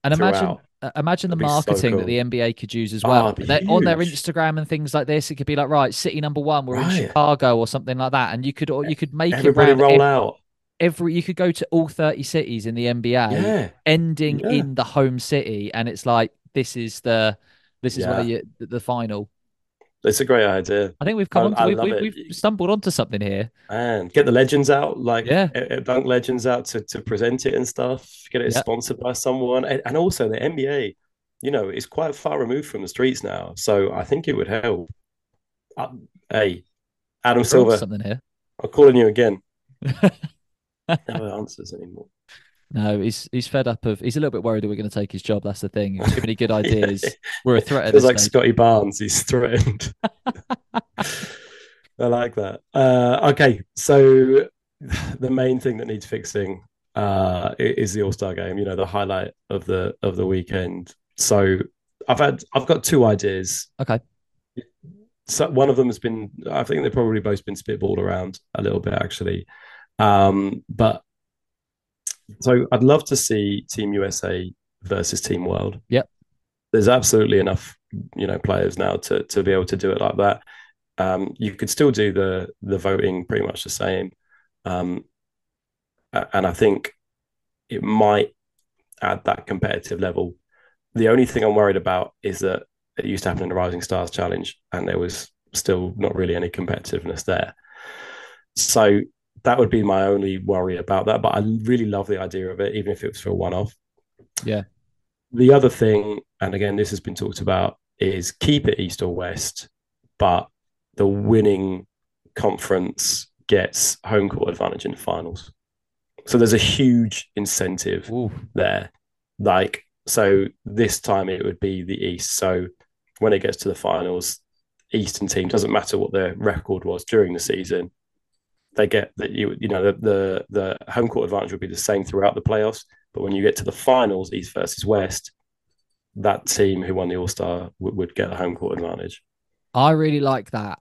And imagine, throughout. Uh, imagine the That'd be so marketing that the NBA could use as Oh, well. it'd They- on their. Instagram and things like this, it could be like, right, city number one, we're in Chicago or something like that, and you could, or you could make everybody it roll ev- out. every. You could go to all thirty cities in the NBA, Yeah, ending Yeah. in the home city, and it's like this is the this is where you the, the final. It's a great idea. I think we've come I- on. I we've, love we've, it. we've stumbled onto something here. And get the legends out, like Yeah. uh, uh, dunk legends out to, to present it and stuff. Get it Yeah. sponsored by someone, and, and also the NBA. You know, is quite far removed from the streets now, so I think it would help. Uh, hey, Adam Silver, something here. I'm calling you again. No answers anymore. No, he's he's fed up of. He's a little bit worried that we're going to take his job. That's the thing. He's too many good ideas. We're a threat this like stage. Scottie Barnes. He's threatened. I like that. Uh, okay, so the main thing that needs fixing uh, is the All Star game. You know, the highlight of the of the weekend. So I've had I've got two ideas. Okay. So one of them has been I think they've probably both been spitballed around a little bit actually. Um, but so I'd love to see Team USA versus Team World. Yep. There's absolutely enough, you know, players now to to be able to do it like that. Um, you could still do the the voting pretty much the same, um, and I think it might add that competitive level. The only thing I'm worried about is that it used to happen in the Rising Stars Challenge, and there was still not really any competitiveness there. So that would be my only worry about that. But I really love the idea of it, even if it was for a one off. Yeah. The other thing, and again, this has been talked about, is keep it East or West, but the winning conference gets home court advantage in the finals. So there's a huge incentive Ooh. there. Like, so this time it would be the East. So when it gets to the finals, Eastern team doesn't matter what their record was during the season. They get that you you know the, the the home court advantage would be the same throughout the playoffs. But when you get to the finals, East versus West, that team who won the All Star would, get the home court advantage. I really like that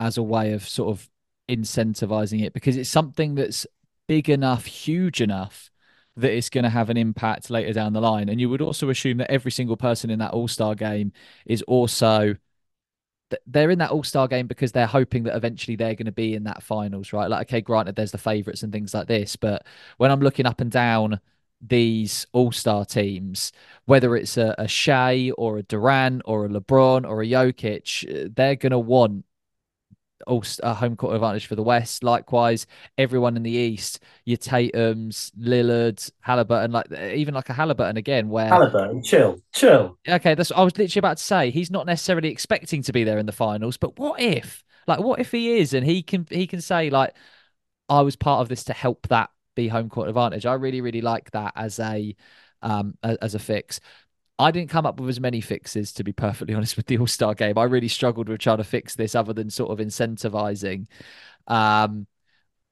as a way of sort of incentivizing it because it's something that's big enough, huge enough that it's going to have an impact later down the line. And you would also assume that every single person in that All Star game is also they're in that All Star game because they're hoping that eventually they're going to be in that finals, right? Like, okay, granted, there's the favorites and things like this, but when I'm looking up and down these All Star teams, whether it's a, a Shai or a Durant or a LeBron or a Jokic, eh, they're going to want all a home court advantage for the West. Likewise, everyone in the East, your Tatum's, Lillard, Halliburton, like even like a Halliburton again, where Halliburton, chill, chill. Okay, that's I was literally about to say. He's not necessarily expecting to be there in the finals, but what if, like, what if he is and he can he can say like, I was part of this to help that be home court advantage. I really really like that as a um as a fix. I didn't come up with as many fixes, to be perfectly honest, with the All Star game. I really struggled with trying to fix this other than sort of incentivizing. Um,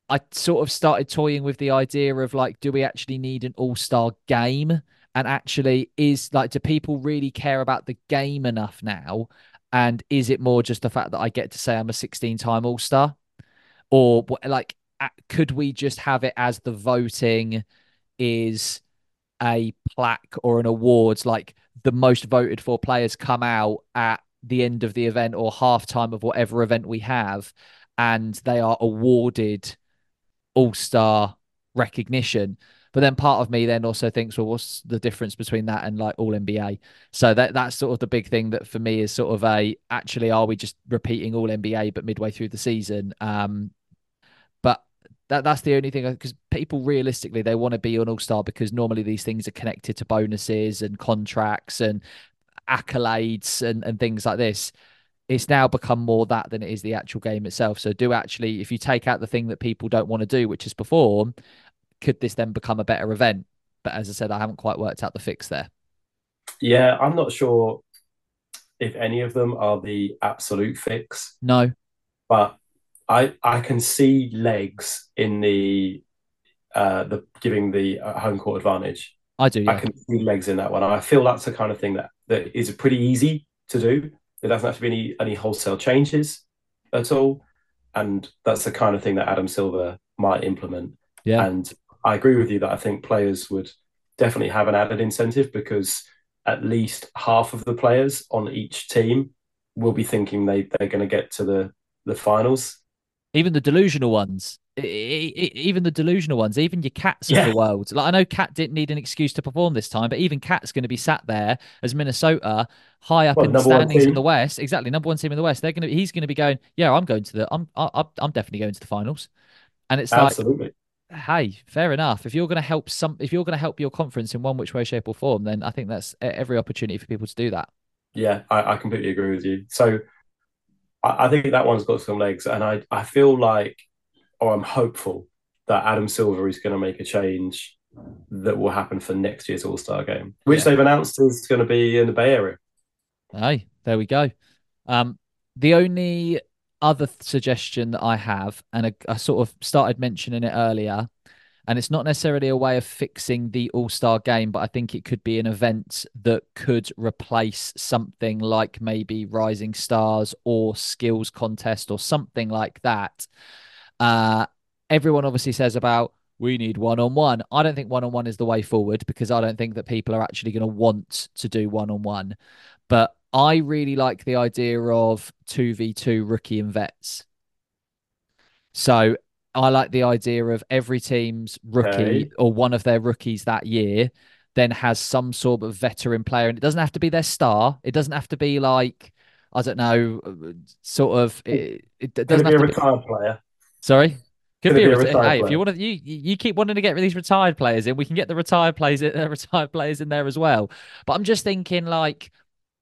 I sort of started toying with the idea of like, do we actually need an All Star game? And actually, is like, do people really care about the game enough now? And is it more just the fact that I get to say I'm a 16 time All Star? Or like, could we just have it as the voting is a plaque or an awards like the most voted for players come out at the end of the event or halftime of whatever event we have and they are awarded all-star recognition. But then part of me then also thinks well what's the difference between that and like all nba so that that's sort of the big thing that for me is sort of a actually are we just repeating all nba but midway through the season? Um that that's the only thing because people realistically they want to be an all star because normally these things are connected to bonuses and contracts and accolades and, and things like this. It's now become more that than it is the actual game itself. So, do actually, if you take out the thing that people don't want to do, which is perform, could this then become a better event? But as I said, I haven't quite worked out the fix there. Yeah, I'm not sure if any of them are the absolute fix. No. But I I can see legs in the uh the giving the uh, home court advantage. I do. Yeah. I can see legs in that one. I feel that's the kind of thing that that is pretty easy to do. There doesn't have to be any any wholesale changes at all, and that's the kind of thing that Adam Silver might implement. Yeah. And I agree with you that I think players would definitely have an added incentive because at least half of the players on each team will be thinking they they're going to get to the the finals even the delusional ones even the delusional ones, even your KATs yeah. of the world. Like I know KAT didn't need an excuse to perform this time, but even KAT's going to be sat there as Minnesota, high up in the standings in the West. Exactly, number one team in the West. They're going to. He's going to be going. Yeah, I'm going to the. I'm. I, I'm definitely going to the finals. And it's Absolutely. like, hey, fair enough. If you're going to help some, if you're going to help your conference in one which way, shape, or form, then I think that's every opportunity for people to do that. Yeah, I, I completely agree with you. So I, I think that one's got some legs, and I I feel like, or I'm hopeful that Adam Silver is going to make a change that will happen for next year's All Star game, which yeah. they've announced is going to be in the Bay Area. Hey, there we go. Um, the only other suggestion that I have, and I, I, sort of started mentioning it earlier, And it's not necessarily a way of fixing the All Star game, but I think it could be an event that could replace something like maybe Rising Stars or Skills Contest or something like that. Uh, everyone obviously says about we need one on one. I don't think one on one is the way forward because I don't think that people are actually going to want to do one on one. But I really like the idea of 2v2 rookie and vets. So I like the idea of every team's rookie okay. or one of their rookies that year then has some sort of veteran player. And it doesn't have to be their star. It doesn't have to be like, I don't know, sort of. It, it doesn't have to be a retired be... player. Sorry? Could be, a, reti- hey, player. if you want to, you you keep wanting to get these retired players in, we can get the retired players, uh, retired players in there as well. But I'm just thinking, like,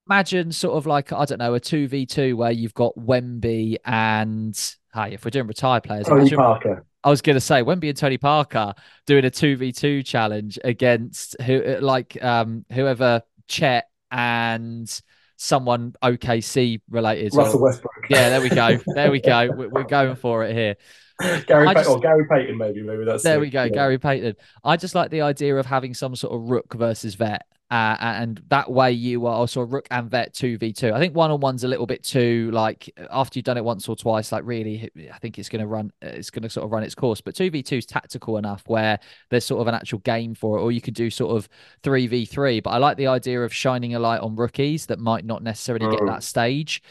imagine sort of like I don't know a two v two where you've got Wemby and hey, if we're doing retired players, Tony imagine, Parker. I was going to say Wemby and Tony Parker doing a two v two challenge against who like um whoever Chet and someone OKC related. Russell or, Westbrook. Yeah, there we go. There we go. We're, going for it here. Gary just, or Gary Payton, maybe. Maybe that's there. We go, yeah. Gary Payton. I just like the idea of having some sort of rook versus vet uh, and that way you are also rook and vet 2v2 i think one on one's a little bit too like after you've done it once or twice like really i think it's going to run it's going to sort of run its course. But 2v2 is tactical enough where there's sort of an actual game for it or you could do sort of 3v3 but i like the idea of shining a light on rookies that might not necessarily get that stage.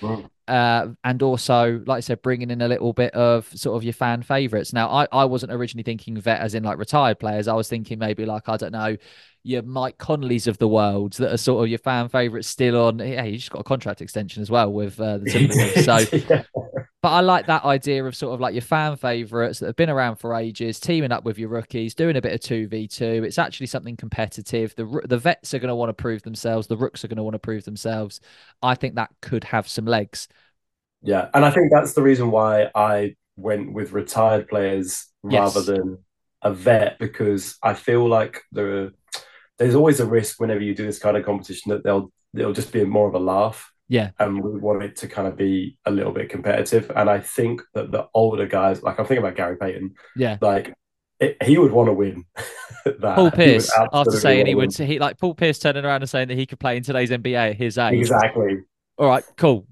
Uh, and also, like I said, bringing in a little bit of sort of your fan favorites. Now, I, I wasn't originally thinking vet as in like retired players. I was thinking maybe like, I don't know, your Mike Conleys of the world that are sort of your fan favorites still on. Yeah, he just got a contract extension as well with uh, the Timberwolves. so, but I like that idea of sort of like your fan favorites that have been around for ages, teaming up with your rookies, doing a bit of two v two. It's actually something competitive. The the vets are going to want to prove themselves. The rooks are going to want to prove themselves. I think that could have some legs. Yeah, and I think that's the reason why I went with retired players yes. rather than a vet because I feel like the there's always a risk whenever you do this kind of competition that they'll it'll just be more of a laugh. Yeah. And we want it to kind of be a little bit competitive. And I think that the older guys, like I'm thinking about Gary Payton. Yeah. Like it, he would want to win. that. Paul Pierce, after saying he would, he like Paul Pierce turning around and saying that he could play in today's NBA at his age. Exactly. All right, cool.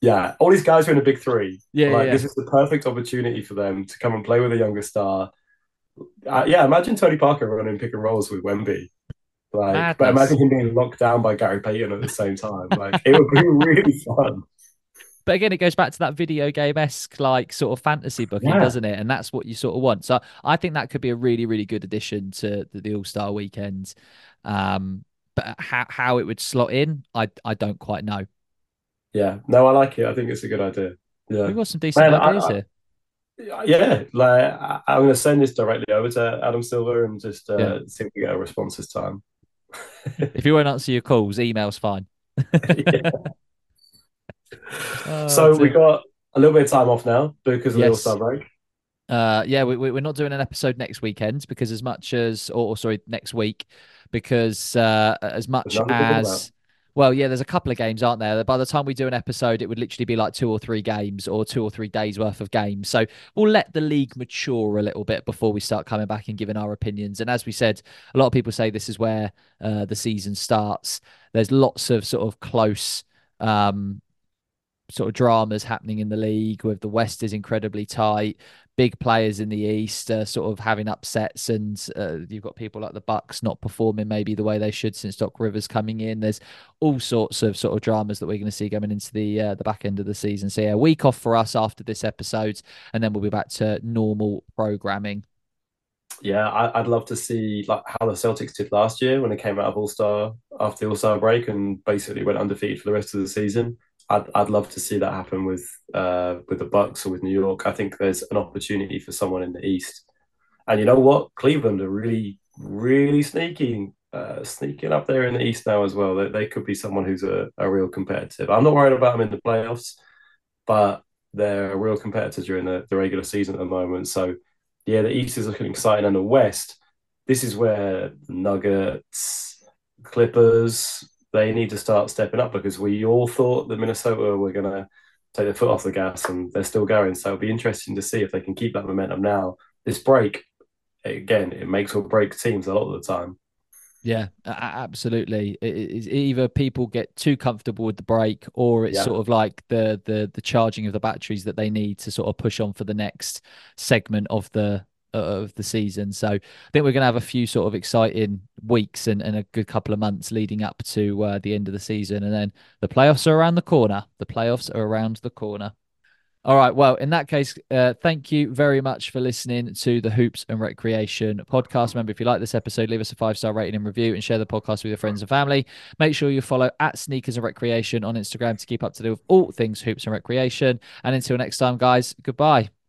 Yeah, all these guys are in a big three. Yeah, like yeah. this is the perfect opportunity for them to come and play with a younger star. Uh, yeah, imagine Tony Parker running pick and rolls with Wemby. Like, Madness. but imagine him being locked down by Gary Payton at the same time. Like, it would be really fun. But again, it goes back to that video game esque, like sort of fantasy booking, yeah. doesn't it? And that's what you sort of want. So I think that could be a really, really good addition to the, the All Star weekend. Um, but how how it would slot in, I I don't quite know. Yeah, no, I like it. I think it's a good idea. Yeah, we've got some decent Man, ideas I, I, here. Yeah, like I'm going to send this directly over to Adam Silver and just uh, yeah. see if we get a response this time. if you won't answer your calls, email's fine. oh, so we got a little bit of time off now because of yes. the All Star break. Uh, yeah, we, we're not doing an episode next weekend because as much as, or, or sorry, next week, because uh, as much as well, yeah, there's a couple of games, aren't there? By the time we do an episode, it would literally be like two or three games or two or three days worth of games. So we'll let the league mature a little bit before we start coming back and giving our opinions. And as we said, a lot of people say this is where uh, the season starts. There's lots of sort of close um, sort of dramas happening in the league with the West is incredibly tight big players in the East uh, sort of having upsets, and uh, you've got people like the Bucks not performing maybe the way they should since Doc Rivers coming in. There's all sorts of sort of dramas that we're going to see going into the uh, the back end of the season. So yeah, a week off for us after this episode, and then we'll be back to normal programming. Yeah, I, would love to see like how the Celtics did last year when they came out of All Star after the All Star break and basically went undefeated for the rest of the season. I'd, I'd love to see that happen with uh, with the Bucks or with New York. I think there's an opportunity for someone in the East, and you know what, Cleveland are really really sneaking uh, sneaking up there in the East now as well. They, they could be someone who's a, a real competitive. I'm not worried about them in the playoffs, but they're a real competitor during the, the regular season at the moment. So yeah, the East is looking exciting, and the West, this is where Nuggets, Clippers, they need to start stepping up because we all thought that Minnesota were going to take their foot off the gas and they're still going. So it'll be interesting to see if they can keep that momentum now. This break, again, it makes or breaks teams a lot of the time. Yeah, absolutely. It's either people get too comfortable with the break, or it's yeah. sort of like the the the charging of the batteries that they need to sort of push on for the next segment of the of the season. So I think we're going to have a few sort of exciting weeks and, and a good couple of months leading up to uh, the end of the season, and then the playoffs are around the corner. The playoffs are around the corner. All right. Well, in that case, uh, thank you very much for listening to the Hoops and Recreation podcast. Remember, if you like this episode, leave us a five star rating and review and share the podcast with your friends and family. Make sure you follow at Sneakers and Recreation on Instagram to keep up to date with all things Hoops and Recreation. And until next time, guys, goodbye.